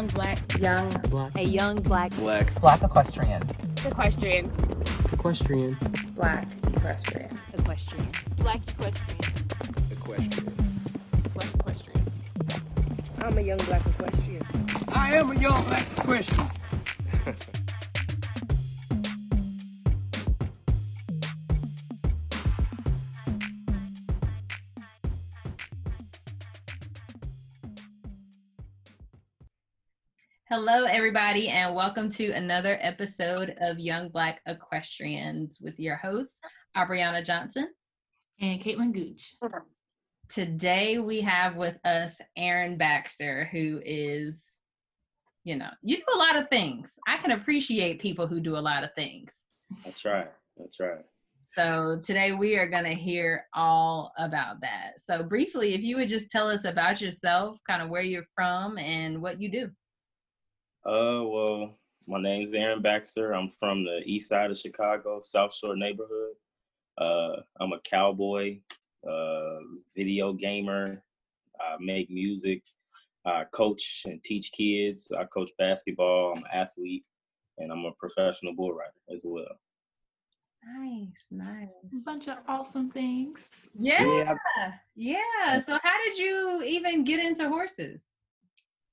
young black, young Black. A young black Black. Black equestrian. equestrian. Equestrian. black equestrian. Equestrian. black equestrian, Equestrian. black equestrian. I'm a young black equestrian. I am a young black Christian. Hello, everybody, and welcome to another episode of Young Black Equestrians with your host, Abriana Johnson. and Caitlin Gooch. Today, we have with us Aaron Baxter, who is, you know, you do a lot of things. I can appreciate people who do a lot of things. That's right. That's right. So, today we are going to hear all about that. So, briefly, if you would just tell us about yourself, kind of where you're from, and what you do. Uh, well, my name's Aaron Baxter. I'm from the east side of Chicago, South Shore neighborhood. Uh, I'm a cowboy, uh, video gamer. I make music. I coach and teach kids. I coach basketball. I'm an athlete, and I'm a professional bull rider as well. Nice, nice. A bunch of awesome things. Yeah, yeah. So, how did you even get into horses?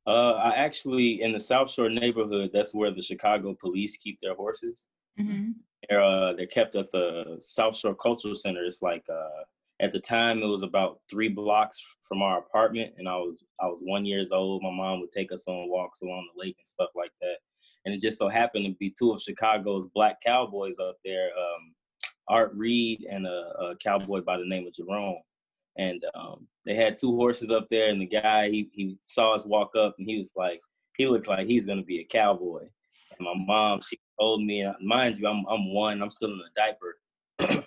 Uh, I actually in the South Shore neighborhood. That's where the Chicago police keep their horses. Mm-hmm. They're uh, they're kept at the South Shore Cultural Center. It's like uh, at the time it was about three blocks from our apartment, and I was I was one years old. My mom would take us on walks along the lake and stuff like that. And it just so happened to be two of Chicago's black cowboys up there, um, Art Reed and a, a cowboy by the name of Jerome. And um, they had two horses up there, and the guy he, he saw us walk up, and he was like, he looks like he's gonna be a cowboy. And my mom, she told me, uh, mind you, I'm I'm one, I'm still in a diaper,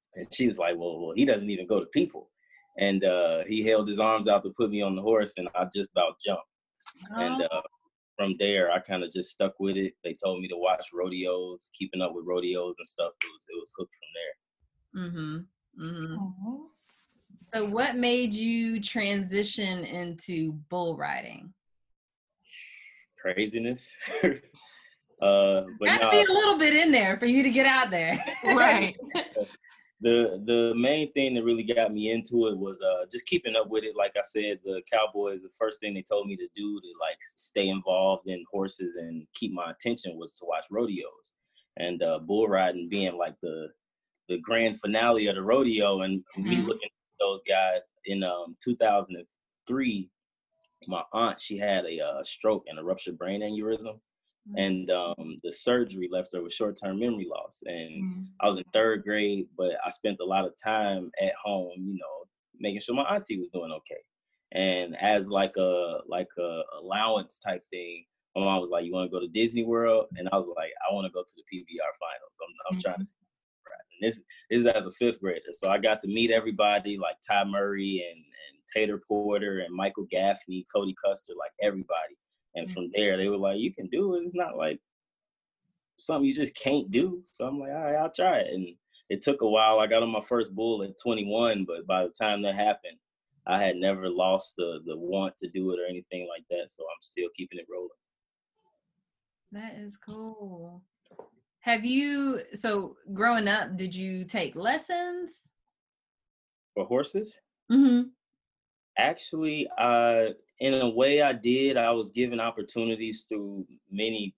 and she was like, well, well, he doesn't even go to people. And uh, he held his arms out to put me on the horse, and I just about jumped. And uh, from there, I kind of just stuck with it. They told me to watch rodeos, keeping up with rodeos and stuff. It was it was hooked from there. Mm-hmm. Mm-hmm. So, what made you transition into bull riding? Craziness. uh, but Got to nah, be a little bit in there for you to get out there. Right. the the main thing that really got me into it was uh just keeping up with it. Like I said, the Cowboys, the first thing they told me to do to like stay involved in horses and keep my attention was to watch rodeos. And uh bull riding being like the the grand finale of the rodeo and me Mhm. looking at those guys in um 2003 my aunt she had a uh, stroke and a ruptured brain aneurysm and um the surgery left her with short-term memory loss and Mm. I was in third grade, but I spent a lot of time at home, you know, making sure my auntie was doing okay. And as like a like a allowance type thing, my mom was like, "You want to go to Disney World?" And I was like, "I want to go to the PBR finals. I'm I'm trying to." See right. And this this is as a fifth grader, so I got to meet everybody like Ty Murray and and Tater Porter and Michael Gaffney, Cody Custer, like everybody. And mm. from there, they were like, "You can do it. It's not like something you just can't do. So I'm like, all right, I'll try it. And it took a while. I got on my first bull at 21, but by the time that happened, I had never lost the the want to do it or anything like that. So I'm still keeping it rolling. That is cool. Have you, so growing up, did you take lessons? For horses, Mm-hmm. actually, uh, in a way, I did. I was given opportunities through many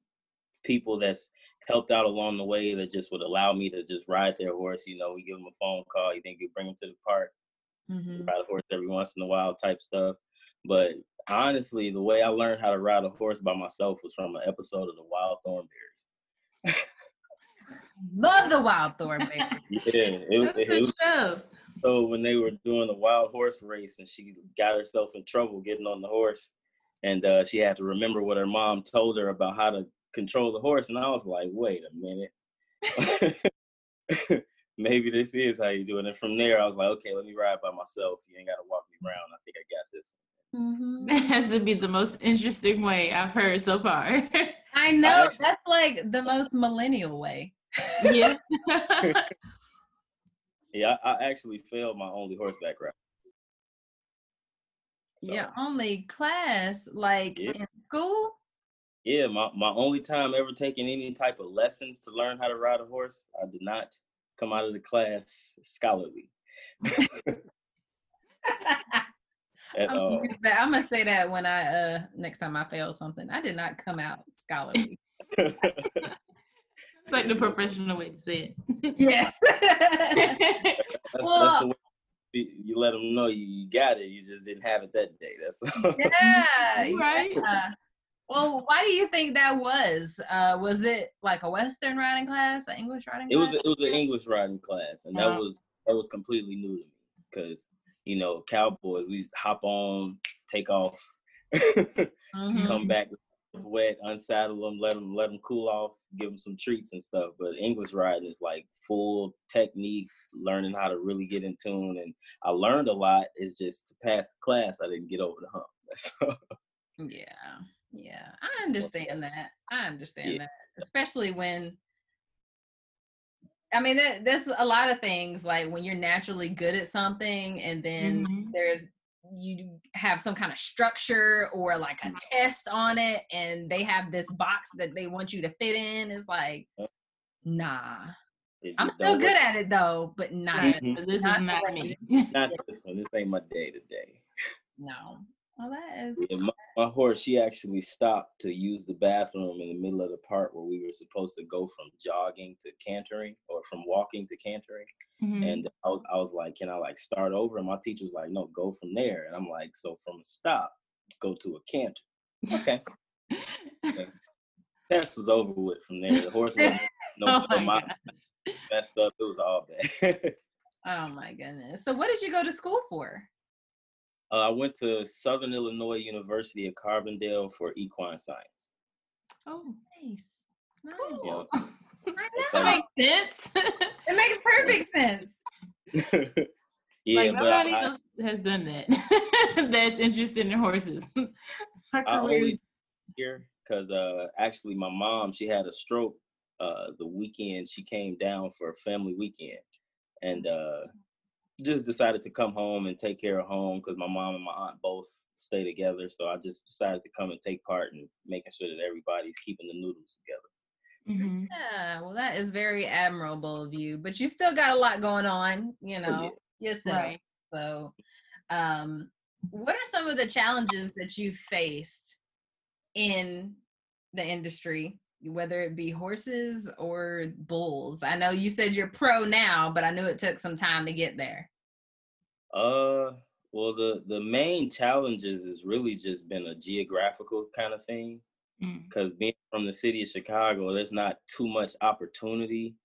people that's helped out along the way that just would allow me to just ride their horse. You know, we give them a phone call. You think you bring them to the park. Mm-hmm. ride a horse every once in a while type stuff. But honestly, the way I learned how to ride a horse by myself was from an episode of the Wild Thornberrys. Love the wild thorn baby. Yeah, it, was- That's a it, good was so when they were doing the wild horse race and she got herself in trouble getting on the horse and uh, she had to remember what her mom told her about how to control the horse. And I was like, wait a minute. Maybe this is how you do it. And from there, I was like, okay, let me ride by myself. You ain't got to walk me around. I think I got this. Mm-hmm. That has to be the most interesting way I've heard so far. I know actually- that's like the most millennial way. Yeah. Yeah, I, I actually failed my only horseback ride. So, Your only class, like Yeah. in school. Yeah, my, my only time ever taking any type of lessons to learn how to ride a horse, I did not come out of the class scholarly at I'm, all. I'm gonna say that when I uh next time I fail something. I did not come out scholarly. It's like the professional way to say it. yes. That's, Well- that's the way you you let them know you, you got it. You just didn't have it that day. That's all. yeah, Right. yeah. Well, why do you think that was? Uh, was it like a Western riding class, an English riding it was class? it was an English riding class, and that was that was completely new to me because you know cowboys we hop on, take off, Mhm. come back it's wet, unsaddle them, let them let them cool off, give them some treats and stuff. But English riding is like full technique, learning how to really get in tune, and I learned a lot. It's just to pass the class, I didn't get over the hump. Yeah, yeah, I understand that. I understand Yeah. that, especially when. I mean, that, there's a lot of things like when you're naturally good at something, and then Mhm. there's you have some kind of structure or like a test on it, and they have this box that they want you to fit in. It's like, nah, It I'm still good at it though, but not Right, Mhm. this Not is not me. Not this one. This ain't my day to day. no. Well, that is Yeah, my, my horse, she actually stopped to use the bathroom in the middle of the park where we were supposed to go from jogging to cantering or from walking to cantering. Mhm. And I was, I was like, can I like start over? And my teacher was like, no, go from there. And I'm like, so from a stop, go to a canter. Okay. Test was over with from there. The horse wasn't, no, oh my my messed up. It was all bad. oh my goodness. So, what did you go to school for? Uh, I went to Southern Illinois University at Carbondale for equine science. Oh, Nice. Nice. cool. I That's know. how- Makes sense. It makes perfect sense. yeah, like but nobody I, else has done that. That's interested in horses. I hilarious. only here because uh, actually my mom she had a stroke uh, the weekend she came down for a family weekend, and uh, just decided to come home and take care of home because my mom and my aunt both stay together. So I just decided to come and take part in making sure that everybody's keeping the noodles together. Mhm. Yeah, well, that is very admirable of you, but you still got a lot going on, you know, yourself. Right. So, um, what are some of the challenges that you faced in the industry, whether it be horses or bulls? I know you said you're pro now, but I knew it took some time to get there. Uh, well, the the main challenges has really just been a geographical kind of thing. Mm. because being from the city of Chicago, there's not too much opportunity.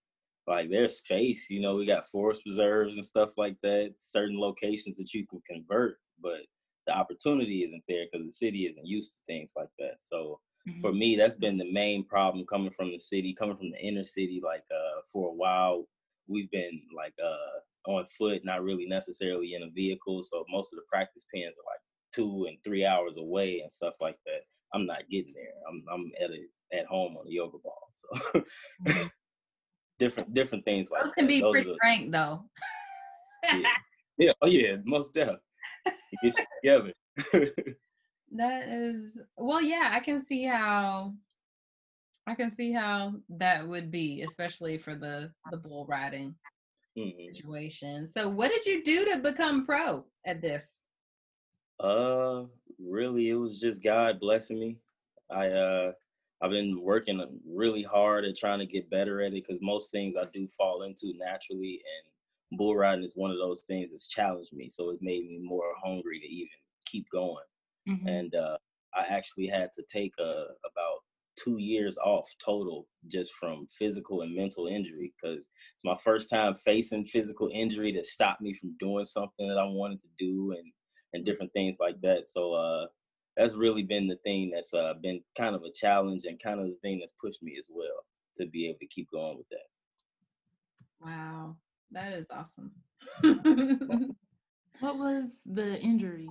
Like there's space, you know, we got forest reserves and stuff like that, certain locations that you can convert, but the opportunity isn't there because the city isn't used to things like that. So for Mhm. me, that's been the main problem coming from the city, coming from the inner city. Like uh, for a while, we've been like uh, on foot, not really necessarily in a vehicle. So most of the practice pens are like two and three hours away and stuff like that. I'm not getting there. I'm I'm at a, at home on a yoga ball. So Mhm. different different things like Those can that. be Those pretty are frank, though. yeah. yeah, oh yeah, most definitely. Get you together. That is well, yeah, I can see how I can see how that would be, especially for the the bull riding Mhm. situation. So what did you do to become pro at this? Uh, really, it was just God blessing me. I uh, I've been working really hard at trying to get better at it because most things I do fall into naturally, and bull riding is one of those things that's challenged me. So it's made me more hungry to even keep going. Mhm. And uh, I actually had to take uh, about two years off total just from physical and mental injury because it's my first time facing physical injury that stopped me from doing something that I wanted to do and and different things like that. So uh, that's really been the thing that's uh, been kind of a challenge and kind of the thing that's pushed me as well to be able to keep going with that. Wow, that is awesome. What was the injury?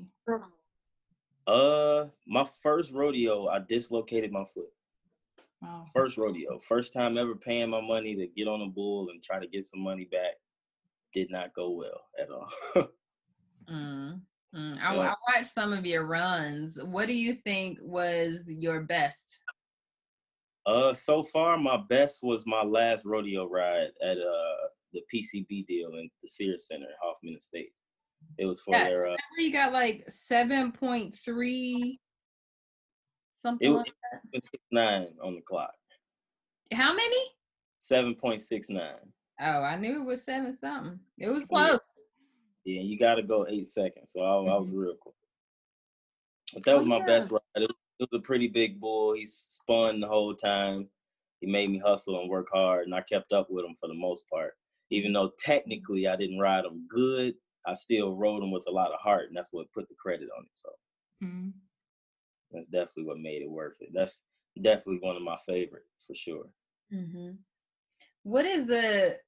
Uh, my first rodeo, I dislocated my foot. Wow. First rodeo, first time ever paying my money to get on a bull and try to get some money back. Did not go well at all. Mm, mm. I, I watched some of your runs. What do you think was your best Uh, so far my best was my last rodeo ride at uh the PCB deal in the Sears Center, in Hoffman Estates. It was for Yeah, their uh, you got like seven point three something It- like six nine on the clock. how many? Seven point six nine. Oh, I knew it was seven something. It was close. Yeah, you got to go eight seconds. So I, I was real close. But that Oh, was my yeah. best ride. It was, it was a pretty big bull. He spun the whole time. He made me hustle and work hard, and I kept up with him for the most part. Even though technically I didn't ride him good, I still rode him with a lot of heart, and that's what put the credit on it. So Mhm. That's definitely what made it worth it. That's definitely one of my favorite for sure. hmm What is the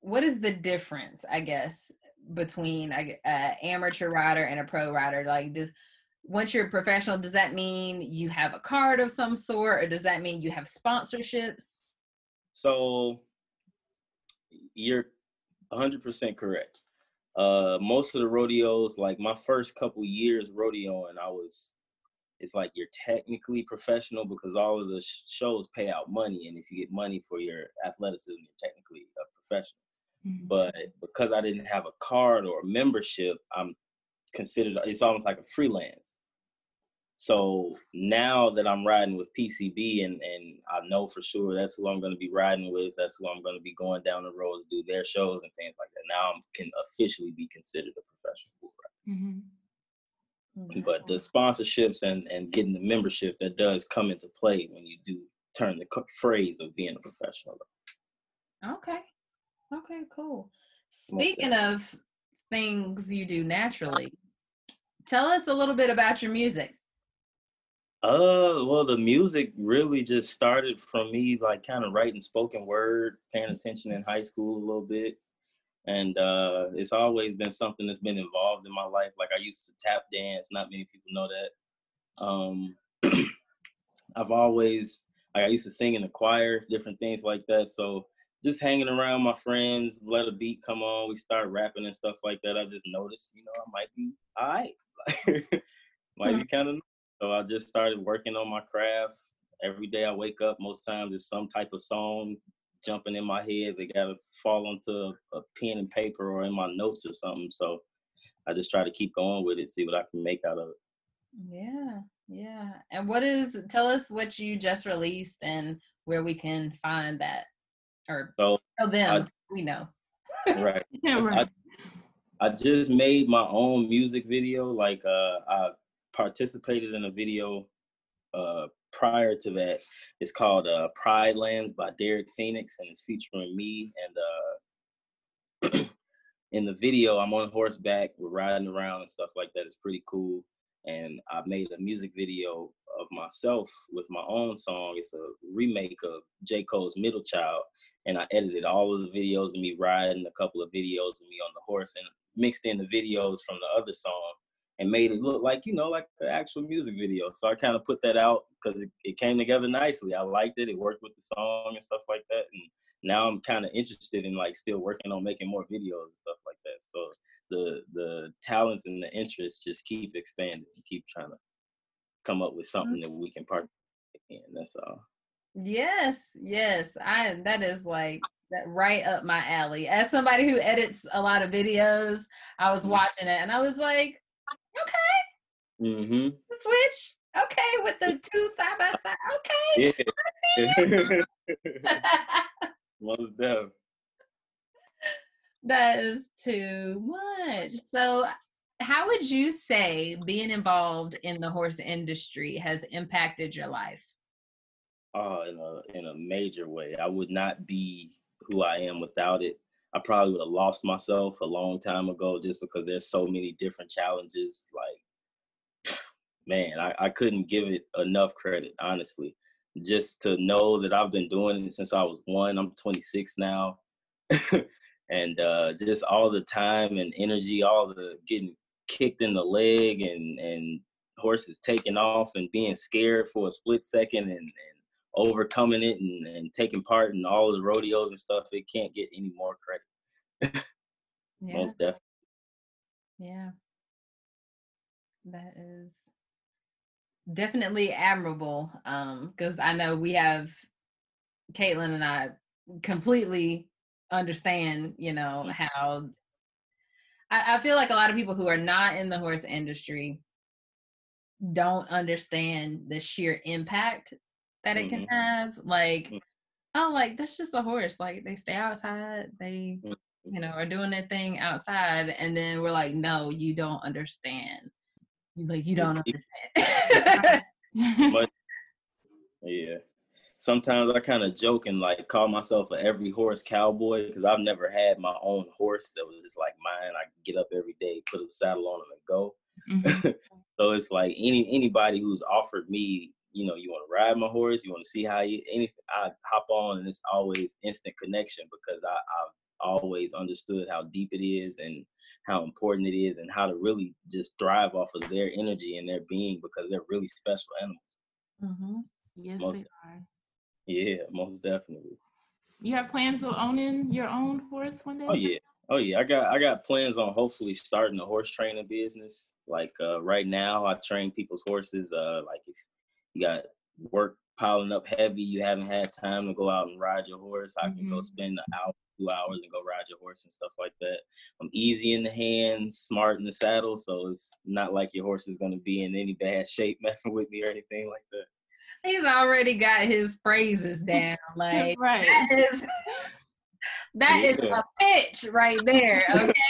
what is the difference? I guess between a uh, amateur rider and a pro rider. Like, does once you're a professional, does that mean you have a card of some sort, or does that mean you have sponsorships? So you're 100% correct. Uh, most of the rodeos, like my first couple years rodeoing, I was, it's like you're technically professional because all of the sh- shows pay out money. And if you get money for your athleticism, you're technically a professional. Mhm. But because I didn't have a card or a membership, I'm considered, it's almost like a freelance. So now that I'm riding with PCB and, and I know for sure that's who I'm going to be riding with, that's who I'm going to be going down the road to do their shows and things like that. Now I can officially be considered a professional bull Mhm. But the sponsorships and, and getting the membership that does come into play when you do turn the phrase of being a professional. Okay. Okay, cool. Speaking of things you do naturally, tell us a little bit about your music. Uh, well, the music really just started from me like kind of writing spoken word, paying attention in high school a little bit. And uh, it's always been something that's been involved in my life. Like I used to tap dance. Not many people know that. Um, I've always, like I used to sing in the choir, different things like that. So just hanging around my friends, let a beat come on, we start rapping and stuff like that. I just noticed, you know, I might be all right. might be kind of so I just started working on my craft. Every day I wake up, most times it's some type of song jumping in my head. They gotta fall onto a, pen and paper or in my notes or something. So I just try to keep going with it, see what I can make out of it. Yeah, yeah. And what is tell us what you just released and where we can find that. Or So tell them we know. right. Yeah, right. I just made my own music video. Like uh, I participated in a video uh, prior to that. It's called uh, Pride Lands by Derek Phoenix, and it's featuring me. And uh, in the video, I'm on horseback. We're riding around and stuff like that. It's pretty cool. And I made a music video of myself with my own song. It's a remake of J. Cole's Middle Child. And I edited all of the videos of me riding, a couple of videos of me on the horse, and mixed in the videos from the other song and made it look like you know like the actual music video so i kind of put that out because it, it came together nicely i liked it it worked with the song and stuff like that and now i'm kind of interested in like still working on making more videos and stuff like that so the the talents and the interests just keep expanding and keep trying to come up with something that we can participate in that's all Yes, yes. I that is like that right up my alley. As somebody who edits a lot of videos, I was Mhm. watching it and I was like, okay, mm-hmm switch. Okay, with the two side by side. Okay. yeah most definitely that is too much. So, how would you say being involved in the horse industry has impacted your life? uh, in a in a major way. I would not be who I am without it. I probably would have lost myself a long time ago just because there's so many different challenges. Like, man, I, I couldn't give it enough credit, honestly. Just to know that I've been doing it since I was one. I'm 26 now. and uh, just all the time and energy, all the getting kicked in the leg and, and horses taking off and being scared for a split second and, and overcoming it and, and taking part in all the rodeos and stuff, it can't get any more credit. Yeah, Most definitely. yeah. That is definitely admirable. Um, because I know we have Caitlin and I completely understand, you know, how I, I feel like a lot of people who are not in the horse industry don't understand the sheer impact that it can Mhm. have. Like, Mm. oh, like that's just a horse. Like they stay outside, they, Mhm. you know, are doing their thing outside, and then we're like, no, you don't understand. Like you don't understand. But yeah, sometimes I kind of joke and like call myself a every horse cowboy because I've never had my own horse that was just like mine. I get up every day, put a saddle on him, and go. Mhm. So it's like any anybody who's offered me, you know, you want to ride my horse, you want to see how you anything, I hop on and it's always instant connection because I, I've always understood how deep it is and how important it is and how to really just thrive off of their energy and their being because they're really special animals. Mhm. yes, Most- they are. Yeah, most definitely. You have plans of owning your own horse one day? Oh yeah. Oh yeah. I got I got plans on hopefully starting a horse training business. Like uh right now I train people's horses. Uh like if you got work piling up heavy, you haven't had time to go out and ride your horse, I can go Mhm. spend an hour, two hours and go ride your horse and stuff like that. I'm easy in the hands, smart in the saddle, so it's not like your horse is gonna be in any bad shape messing with me or anything like that. He's already got his phrases down. Like right. that is that is Yeah. a pitch right there.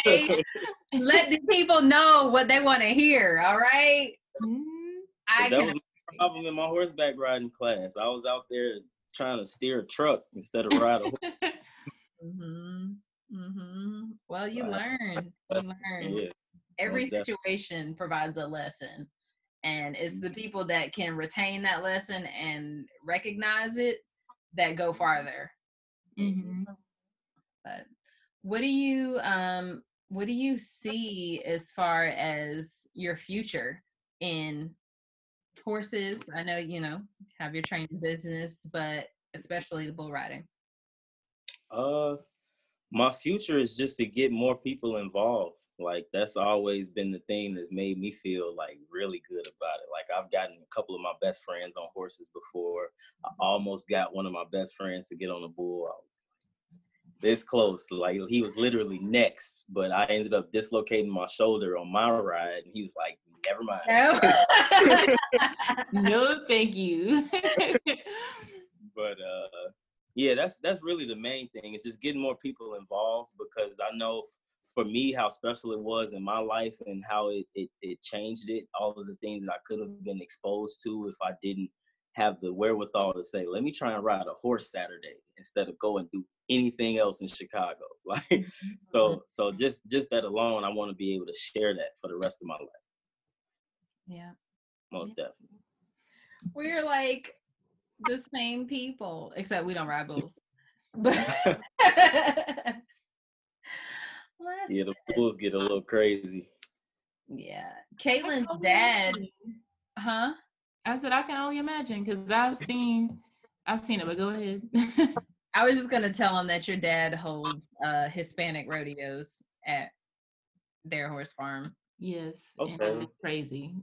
Okay. Let the people know what they want to hear. All right. Mhm. I can problem in my horseback riding class. I was out there trying to steer a truck instead of ride a horse. hmm hmm Well, you learn. You learn. Yeah. Every most situation provides a lesson. And it's the people that can retain that lesson and recognize it that go farther. Mm-hmm. But what do you um what do you see as far as your future in horses? I know, you know, have your training business, but especially the bull riding. Uh, my future is just to get more people involved. Like that's always been the thing that's made me feel like really good about it. Like I've gotten a couple of my best friends on horses before. I almost got one of my best friends to get on a bull. I was this close. Like he was literally next, but I ended up dislocating my shoulder on my ride, and he was like, "Never mind." no, thank you. but uh yeah that's that's really the main thing it's just getting more people involved because i know for me how special it was in my life and how it, it it changed it all of the things that i could have been exposed to if i didn't have the wherewithal to say let me try and ride a horse saturday instead of go and do anything else in chicago like so mm-hmm. so just just that alone i want to be able to share that for the rest of my life yeah. most definitely We're like the same people, except we don't ride bulls. But yeah the bulls get a little crazy yeah. Caitlin's dad, imagine. huh? I said I can only imagine because I've seen, I've seen it. But go ahead. I was just gonna tell him that your dad holds uh Hispanic rodeos at their horse farm. yes, and Okay. crazy.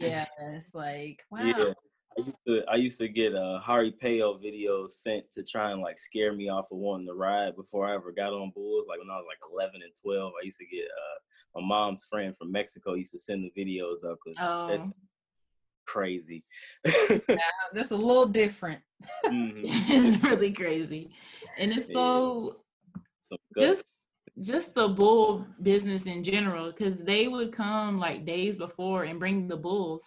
Yeah, it's like wow. Yeah, I used to I used to get uh jaripeo videos sent to try and like scare me off of wanting to ride before I ever got on bulls. Like when I was like 11 and 12, I used to get uh my mom's friend from Mexico used to send the videos up. 'cause oh, Crazy. That's a little different. Mhm. it's really crazy, and it's Yeah. so Some Just- just the bull business in general because they would come like days before and bring the bulls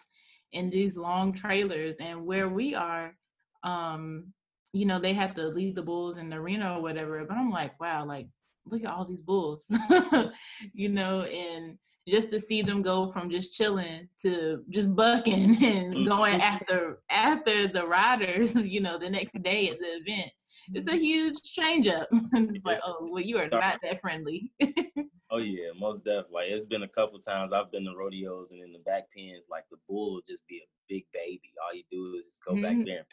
in these long trailers and where we are um you know they have to leave the bulls in the arena or whatever but i'm like wow like look at all these bulls you know and just to see them go from just chilling to just bucking and going Mhm. after after the riders you know the next day at the event it's a huge change up. it's like, oh, well, you are not that friendly. Oh yeah, most definitely. Like, it's been a couple times I've been to rodeos and in the back pens, like the bull will just be a big baby. All you do is just go back Mhm. there and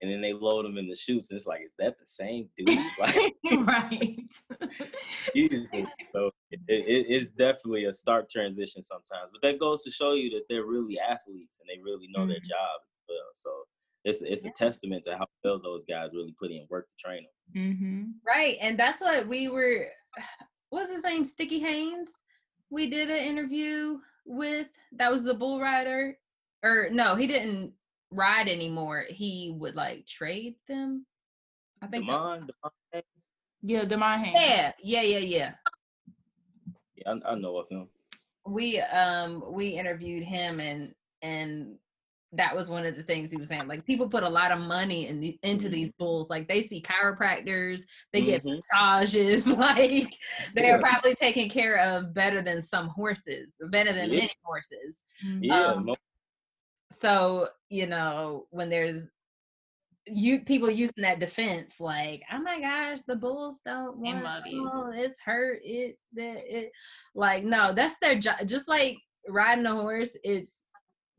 and then they load them in the chutes, and it's like, is that the same dude? Like, right. Jesus. So it, it, it's definitely a stark transition sometimes, but that goes to show you that they're really athletes and they really know their Mhm. job as well. So it's it's a testament to how well those guys really put in work to train them. hmm Right. And that's what we were what's his name? Sticky Haynes. We did an interview with that was the bull rider. Or no, he didn't ride anymore. He would like trade them. I think Demond, Demond Yeah, the my hand. yeah, yeah, yeah, yeah. yeah, I, I know of him. we um we interviewed him and and that was one of the things he was saying like people put a lot of money in the, into Mhm. these bulls like they see chiropractors they get Mhm. massages like they're Yeah. probably taken care of better than some horses better than Yeah. many horses Mhm. Yeah, Um, mo- so you know when there's you people using that defense like oh my gosh the bulls don't want love oh, it's hurt it's that it like no that's their job just like riding a horse it's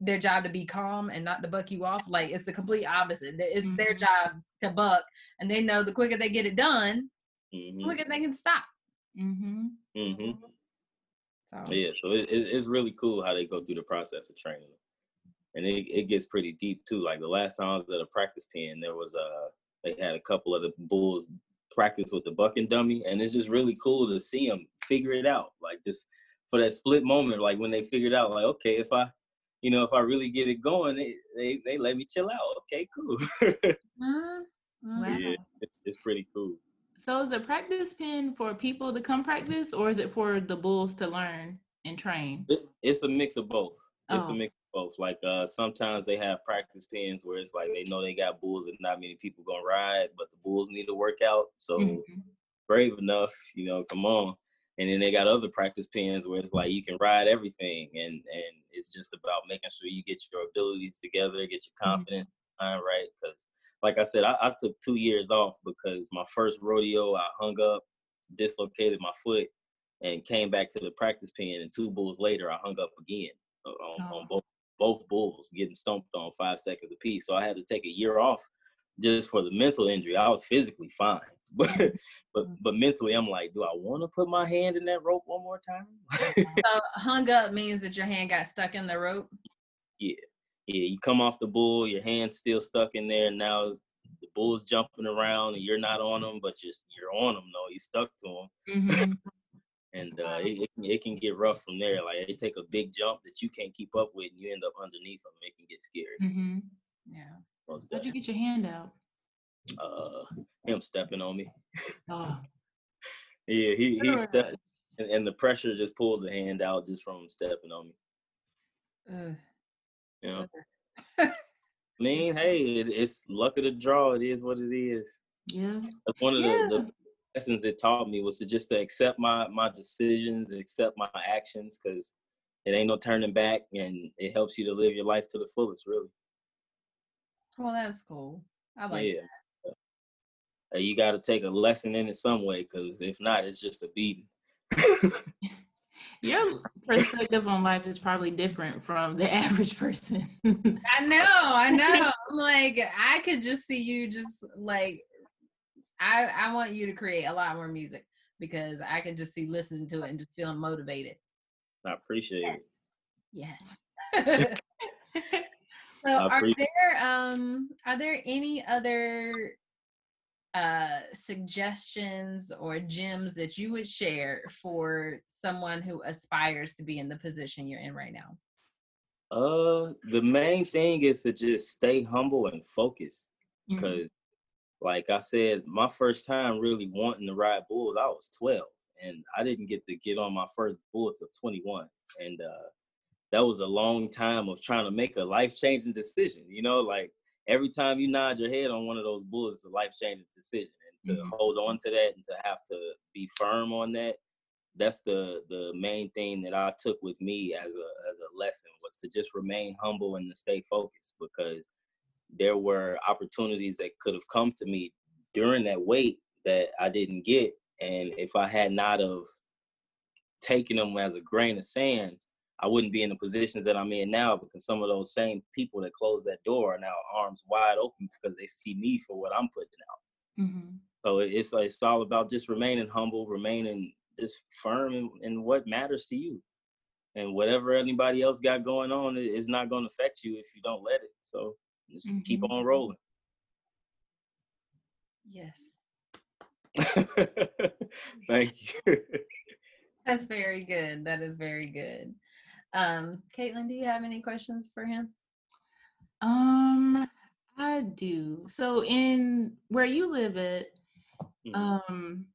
their job to be calm and not to buck you off like it's the complete opposite it's their Mhm. job to buck and they know the quicker they get it done the mhm, quicker they can stop Mhm. mhm. so Yeah, so it, it, it's really cool how they go through the process of training and it, it gets pretty deep too. Like the last time I was at a practice pen, there was a they had a couple of the bulls practice with the bucking dummy, and it's just really cool to see them figure it out. Like just for that split moment, like when they figured out, like okay, if I, you know, if I really get it going, they they, they let me chill out. Okay, cool. Mm, mm. Wow. yeah, it's, it's pretty cool. So is the practice pen for people to come practice, or is it for the bulls to learn and train? It, it's a mix of both. It's Oh. a mix both. Like uh, sometimes they have practice pins where it's like they know they got bulls and not many people gonna ride, but the bulls need to work out. So Mhm. brave enough, you know, come on. And then they got other practice pins where it's like you can ride everything, and and it's just about making sure you get your abilities together, get your confidence mind right. Because like I said, I, I took two years off because my first rodeo I hung up, dislocated my foot, and came back to the practice pen. And two bulls later, I hung up again uh, on, Oh. on both both bulls, getting stomped on five seconds apiece. So I had to take a year off just for the mental injury. I was physically fine, but but but mentally, I'm like, do I want to put my hand in that rope one more time? so hung up means that your hand got stuck in the rope yeah, yeah. You come off the bull, your hand's still stuck in there. Now the bull's jumping around, and you're not on them, but you're you're on them though. You stuck to them. Mhm. And uh, it, it, can- it can get rough from there. Like they take a big jump that you can't keep up with, and you end up underneath them. It can get scary. Mhm. yeah Most How'd you get your hand out? Uh, him stepping on me. Oh. Yeah, he he stepped, and, and the pressure just pulled the hand out just from him stepping on me. Ugh. You know, I mean, hey, it, it's luck of the draw. It is what it is. Yeah. That's one of Yeah. the, the lessons it taught me was to just to accept my my decisions, accept my actions, because it ain't no turning back, and it helps you to live your life to the fullest. Really. well that's cool i like yeah. Uh, You got to take a lesson in it some way, because if not, it's just a beating. Your perspective on life is probably different from the average person. I know, I know. Like, I could just see you just like I I want you to create a lot more music because I can just see listening to it and just feeling motivated. I appreciate it. Yes. so are there um are there any other uh suggestions or gems that you would share for someone who aspires to be in the position you're in right now? Uh, the main thing is to just stay humble and focused. Because like i said my first time really wanting to ride bulls i was 12 and i didn't get to get on my first bull till 21 and uh that was a long time of trying to make a life-changing decision you know like every time you nod your head on one of those bulls it's a life-changing decision and to Mhm. hold on to that and to have to be firm on that that's the the main thing that i took with me as a as a lesson was to just remain humble and to stay focused because there were opportunities that could have come to me during that wait that I didn't get. And if I had not of taken them as a grain of sand, I wouldn't be in the positions that I'm in now because some of those same people that closed that door are now arms wide open because they see me for what I'm putting out. Mm-hmm. So it's it's all about just remaining humble, remaining just firm in, in what matters to you, and whatever anybody else got going on is not going to affect you if you don't let it. So just keep Mhm. on rolling. Yes. Thank you. That's very good. That is very good. Um, Caitlin, do you have any questions for him? Um, I do. So in where you live at, Mhm. um,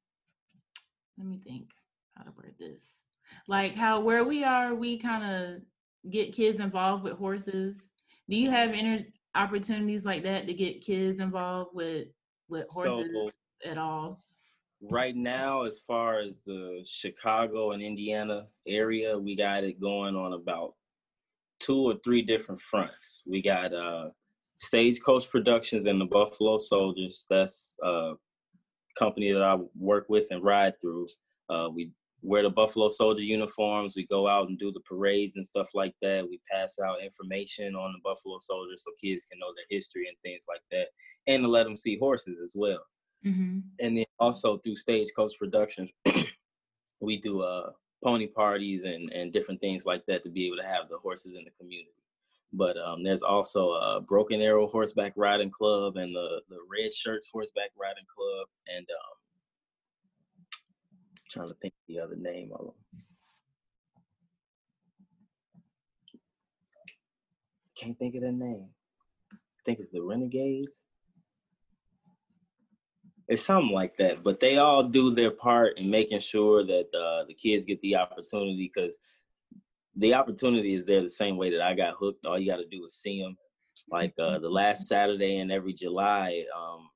let me think how to word this. Like how where we are, we kind of get kids involved with horses. Do you have any opportunities like that to get kids involved with with So- horses at all? right now, as far as the Chicago and Indiana area, we got it going on about two or three different fronts. We got uh, Stagecoach Productions and the Buffalo Soldiers. That's a company that I work with and ride through. Uh, we wear the Buffalo Soldier uniforms. We go out and do the parades and stuff like that. We pass out information on the Buffalo Soldiers so kids can know their history and things like that, and to let them see horses as well Mm-hmm. and then also through Stagecoach Productions, we do uh pony parties and and different things like that to be able to have the horses in the community. But um, there's also a Broken Arrow Horseback Riding Club and the the Red Shirts Horseback Riding Club, and um, trying to think the other name of them. Can't think of their name. I think it's the Renegades it's something like that but they all do their part in making sure that uh, the kids get the opportunity because the opportunity is there the same way that i got hooked all you got to do is see them like uh, the last saturday in every july um,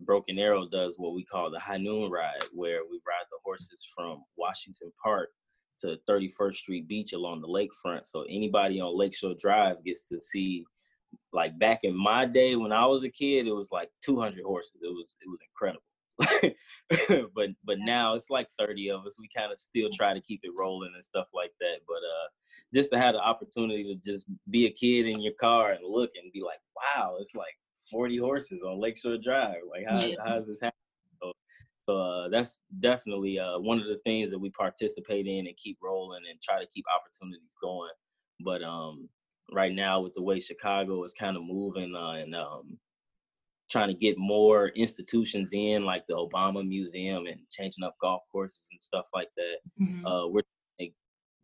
broken arrow does what we call the high noon ride where we ride the horses from washington park to 31st street beach along the lakefront so anybody on lakeshore drive gets to see like back in my day when I was a kid, it was like 200 horses. It was it was incredible. but but now it's like 30 of us. We kind of still try to keep it rolling and stuff like that. But uh, just to have the opportunity to just be a kid in your car and look and be like, wow, it's like 40 horses on Lakeshore Drive. Like how Yeah. how is this happening? So, so uh, that's definitely uh, one of the things that we participate in and keep rolling and try to keep opportunities going. But um, right now with the way Chicago is kind of moving uh, and um, trying to get more institutions in, like the Obama Museum and changing up golf courses and stuff like that. Mhm. Uh, we're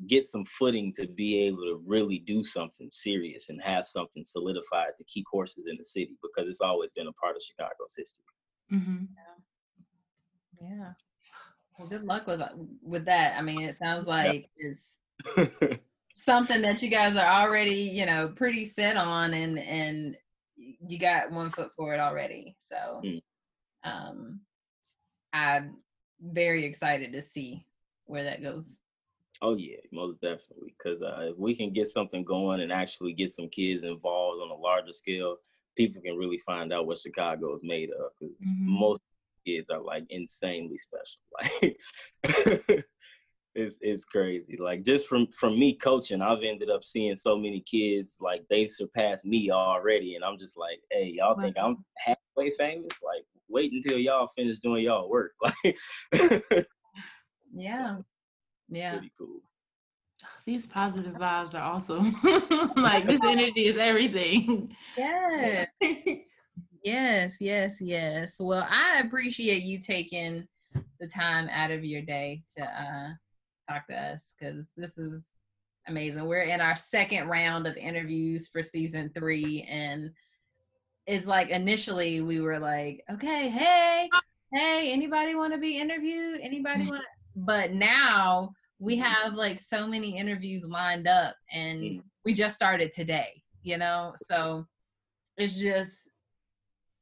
get some footing to be able to really do something serious and have something solidified to keep horses in the city because it's always been a part of Chicago's history. Mhm. Yeah. Well, good luck with with that. I mean, it sounds like it's something that you guys are already, you know, pretty set on and and you got one foot forward already. So Mm. um I'm very excited to see where that goes. Oh yeah, most definitely. Because uh, if we can get something going and actually get some kids involved on a larger scale, people can really find out what Chicago is made of. Because Mhm. most kids are like insanely special. Like it's it's crazy. Like just from from me coaching, I've ended up seeing so many kids like they surpassed me already, and I'm just like, hey, y'all think I'm halfway famous? Like wait until y'all finish doing y'all work. Like Yeah. Yeah. pretty cool. These positive vibes are awesome. like this energy is everything. Yes. Yes, yes, yes. Well, I appreciate you taking the time out of your day to uh, talk to us because this is amazing. We're in our second round of interviews for season three, and it's like initially we were like, okay, hey, hey, anybody want to be interviewed? Anybody want to? But now we have like so many interviews lined up, and we just started today, you know? So it's just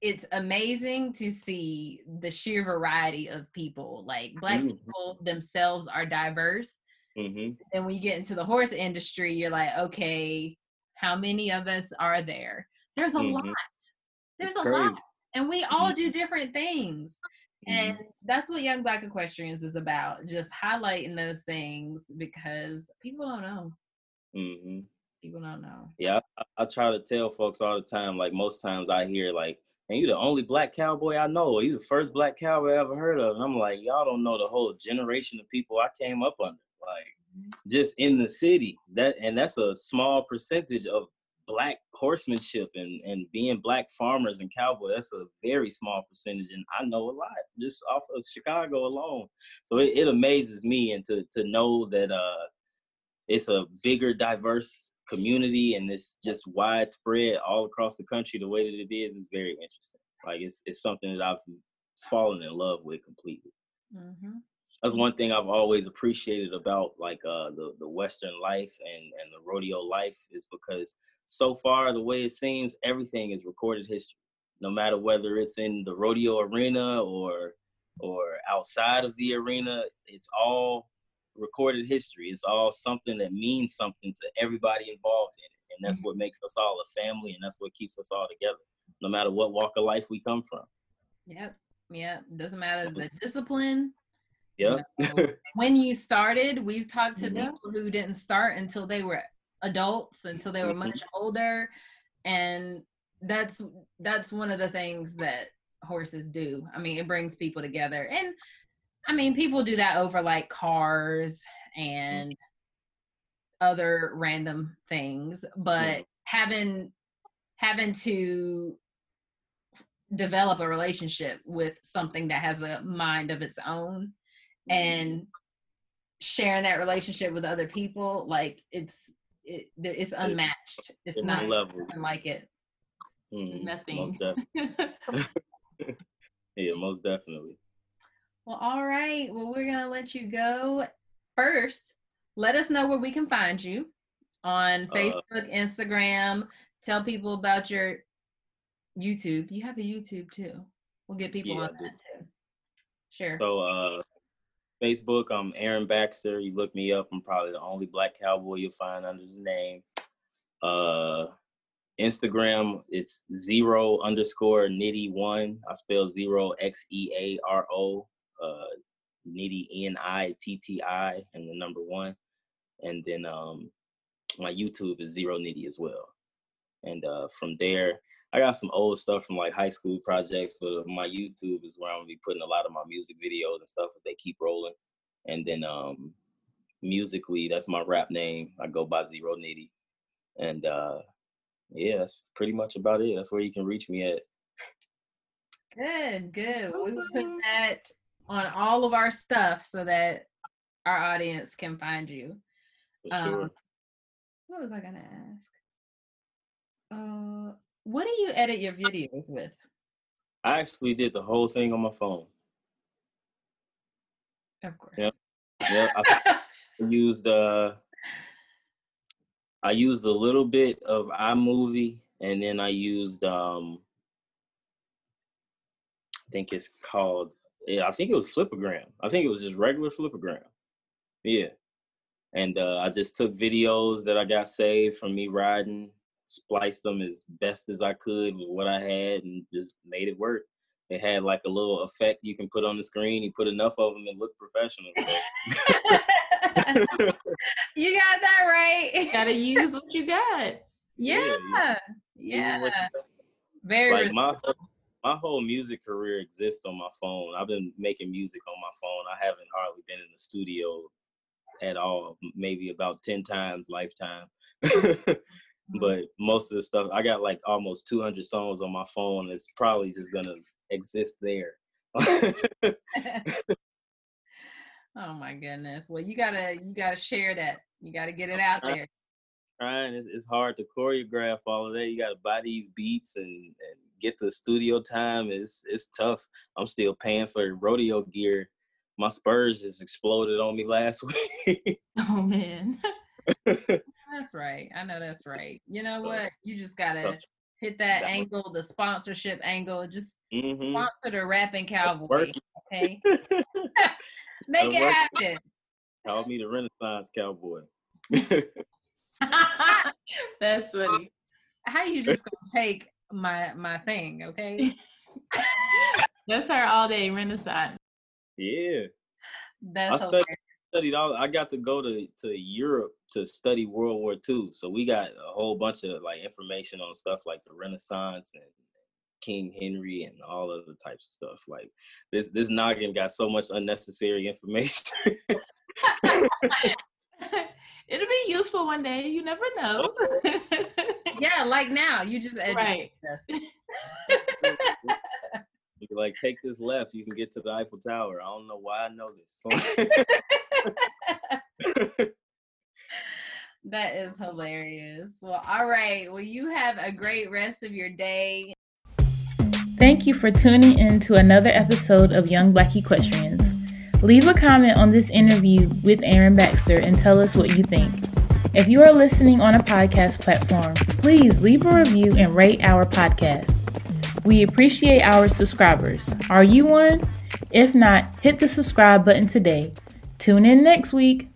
it's amazing to see the sheer variety of people like black Mhm. people themselves are diverse. Hmm and when you get into the horse industry you're like okay how many of us are there? There's a Mhm. lot. There's It's a lot. and we all do different things. And that's what young black equestrians is about just highlighting those things because people don't know hmm People don't know. Yeah, I, I try to tell folks all the time. Like most times, I hear like, "And you the only black cowboy I know, or you the first black cowboy I ever heard of." And I'm like, y'all don't know the whole generation of people I came up under. Like, just in the city, that and that's a small percentage of black horsemanship and and being black farmers and cowboy. That's a very small percentage, and I know a lot just off of Chicago alone. So it, it amazes me, and to to know that uh, it's a bigger, diverse community and it's just widespread all across the country the way that it is is very interesting. Like it's it's something that i've fallen in love with completely. Hmm that's one thing i've always appreciated about like uh the, the western life and and the rodeo life is because so far the way it seems everything is recorded history no matter whether it's in the rodeo arena or or outside of the arena it's all recorded history. It's all something that means something to everybody involved in it. And that's mm-hmm. what makes us all a family and that's what keeps us all together, no matter what walk of life we come from. Yep. Yep. Doesn't matter the mm-hmm. discipline. Yeah. know, when you started, we've talked to Yeah. people who didn't start until they were adults, until they were much older. And that's that's one of the things that horses do. I mean, it brings people together. And I mean, people do that over like cars and other random things, but having having to develop a relationship with something that has a mind of its own and sharing that relationship with other people like it's it, it's unmatched it's Different not level. like it Mhm. Nothing. Most def- yeah, most definitely. well all right well we're gonna let you go first let us know where we can find you on Uh, facebook instagram tell people about your youtube you have a youtube too we'll get people Yeah, on that too sure So uh Facebook, I'm Aaron Baxter. You look me up. I'm probably the only black cowboy you'll find under the name. Uh Instagram, it's zero underscore nitty one. I spell zero X E A R O. Uh nitty N I T T I and the number one. And then um my YouTube is zero nitty as well. And uh from there, I got some old stuff from like high school projects, but my YouTube is where I'm gonna be putting a lot of my music videos and stuff if they keep rolling. And then um musically, that's my rap name. I go by Zero Nitty. And uh yeah, that's pretty much about it. That's where you can reach me at. Good, good. We will put that on all of our stuff so that our audience can find you. For sure. Um, What was I gonna ask? Uh, what do you edit your videos with? I actually did the whole thing on my phone. Of course. Yep. Yeah, I used uh I used a little bit of iMovie and then I used um I think it's called yeah, I think it was Flipagram. I think it was just regular Flipagram. Yeah. And uh I just took videos that I got saved from me riding, spliced them as best as I could with what I had and just made it work. It had like a little effect you can put on the screen. You put enough of them, it looked professional. you got that right. Gotta use what you got. Yeah. yeah. Yeah. Even what you Very like my my whole music career exists on my phone. I've been making music on my phone. I haven't hardly been in the studio at all. Maybe about ten times lifetime. Mm-hmm. but most of the stuff I got like almost 200 songs on my phone. It's probably just gonna exist there. oh my goodness. Well, you gotta you gotta share that. You gotta get it out there. Trying it's, it's hard to choreograph all of that. You got to buy these beats and, and get the studio time. It's it's tough. I'm still paying for rodeo gear. My Spurs just exploded on me last week. Oh man. That's right. I know that's right. You know what? You just gotta hit that That one. angle, the sponsorship angle. Just hmm sponsor the rapping cowboy. Okay. Make it happen. Call me the Renaissance Cowboy. That's um, funny. How you just gonna take my my thing, okay? That's our all day renaissance. yeah, That's studied- studied all. I got to go to to Europe to study World War II. So we got a whole bunch of like information on stuff like the Renaissance and King Henry and all other types of stuff. Like this this noggin got so much unnecessary information. It'll be useful one day. You never know. Yeah, like now, you just educated Right. us. you can, like take this left, you can get to the Eiffel Tower. I don't know why I know this. That is hilarious. Well, all right. Well, you have a great rest of your day. Thank you for tuning in to another episode of Young Black Equestrians. Leave a comment on this interview with Aaron Baxter and tell us what you think. If you are listening on a podcast platform, please leave a review and rate our podcast. We appreciate our subscribers. Are you one? If not, hit the subscribe button today. Tune in next week.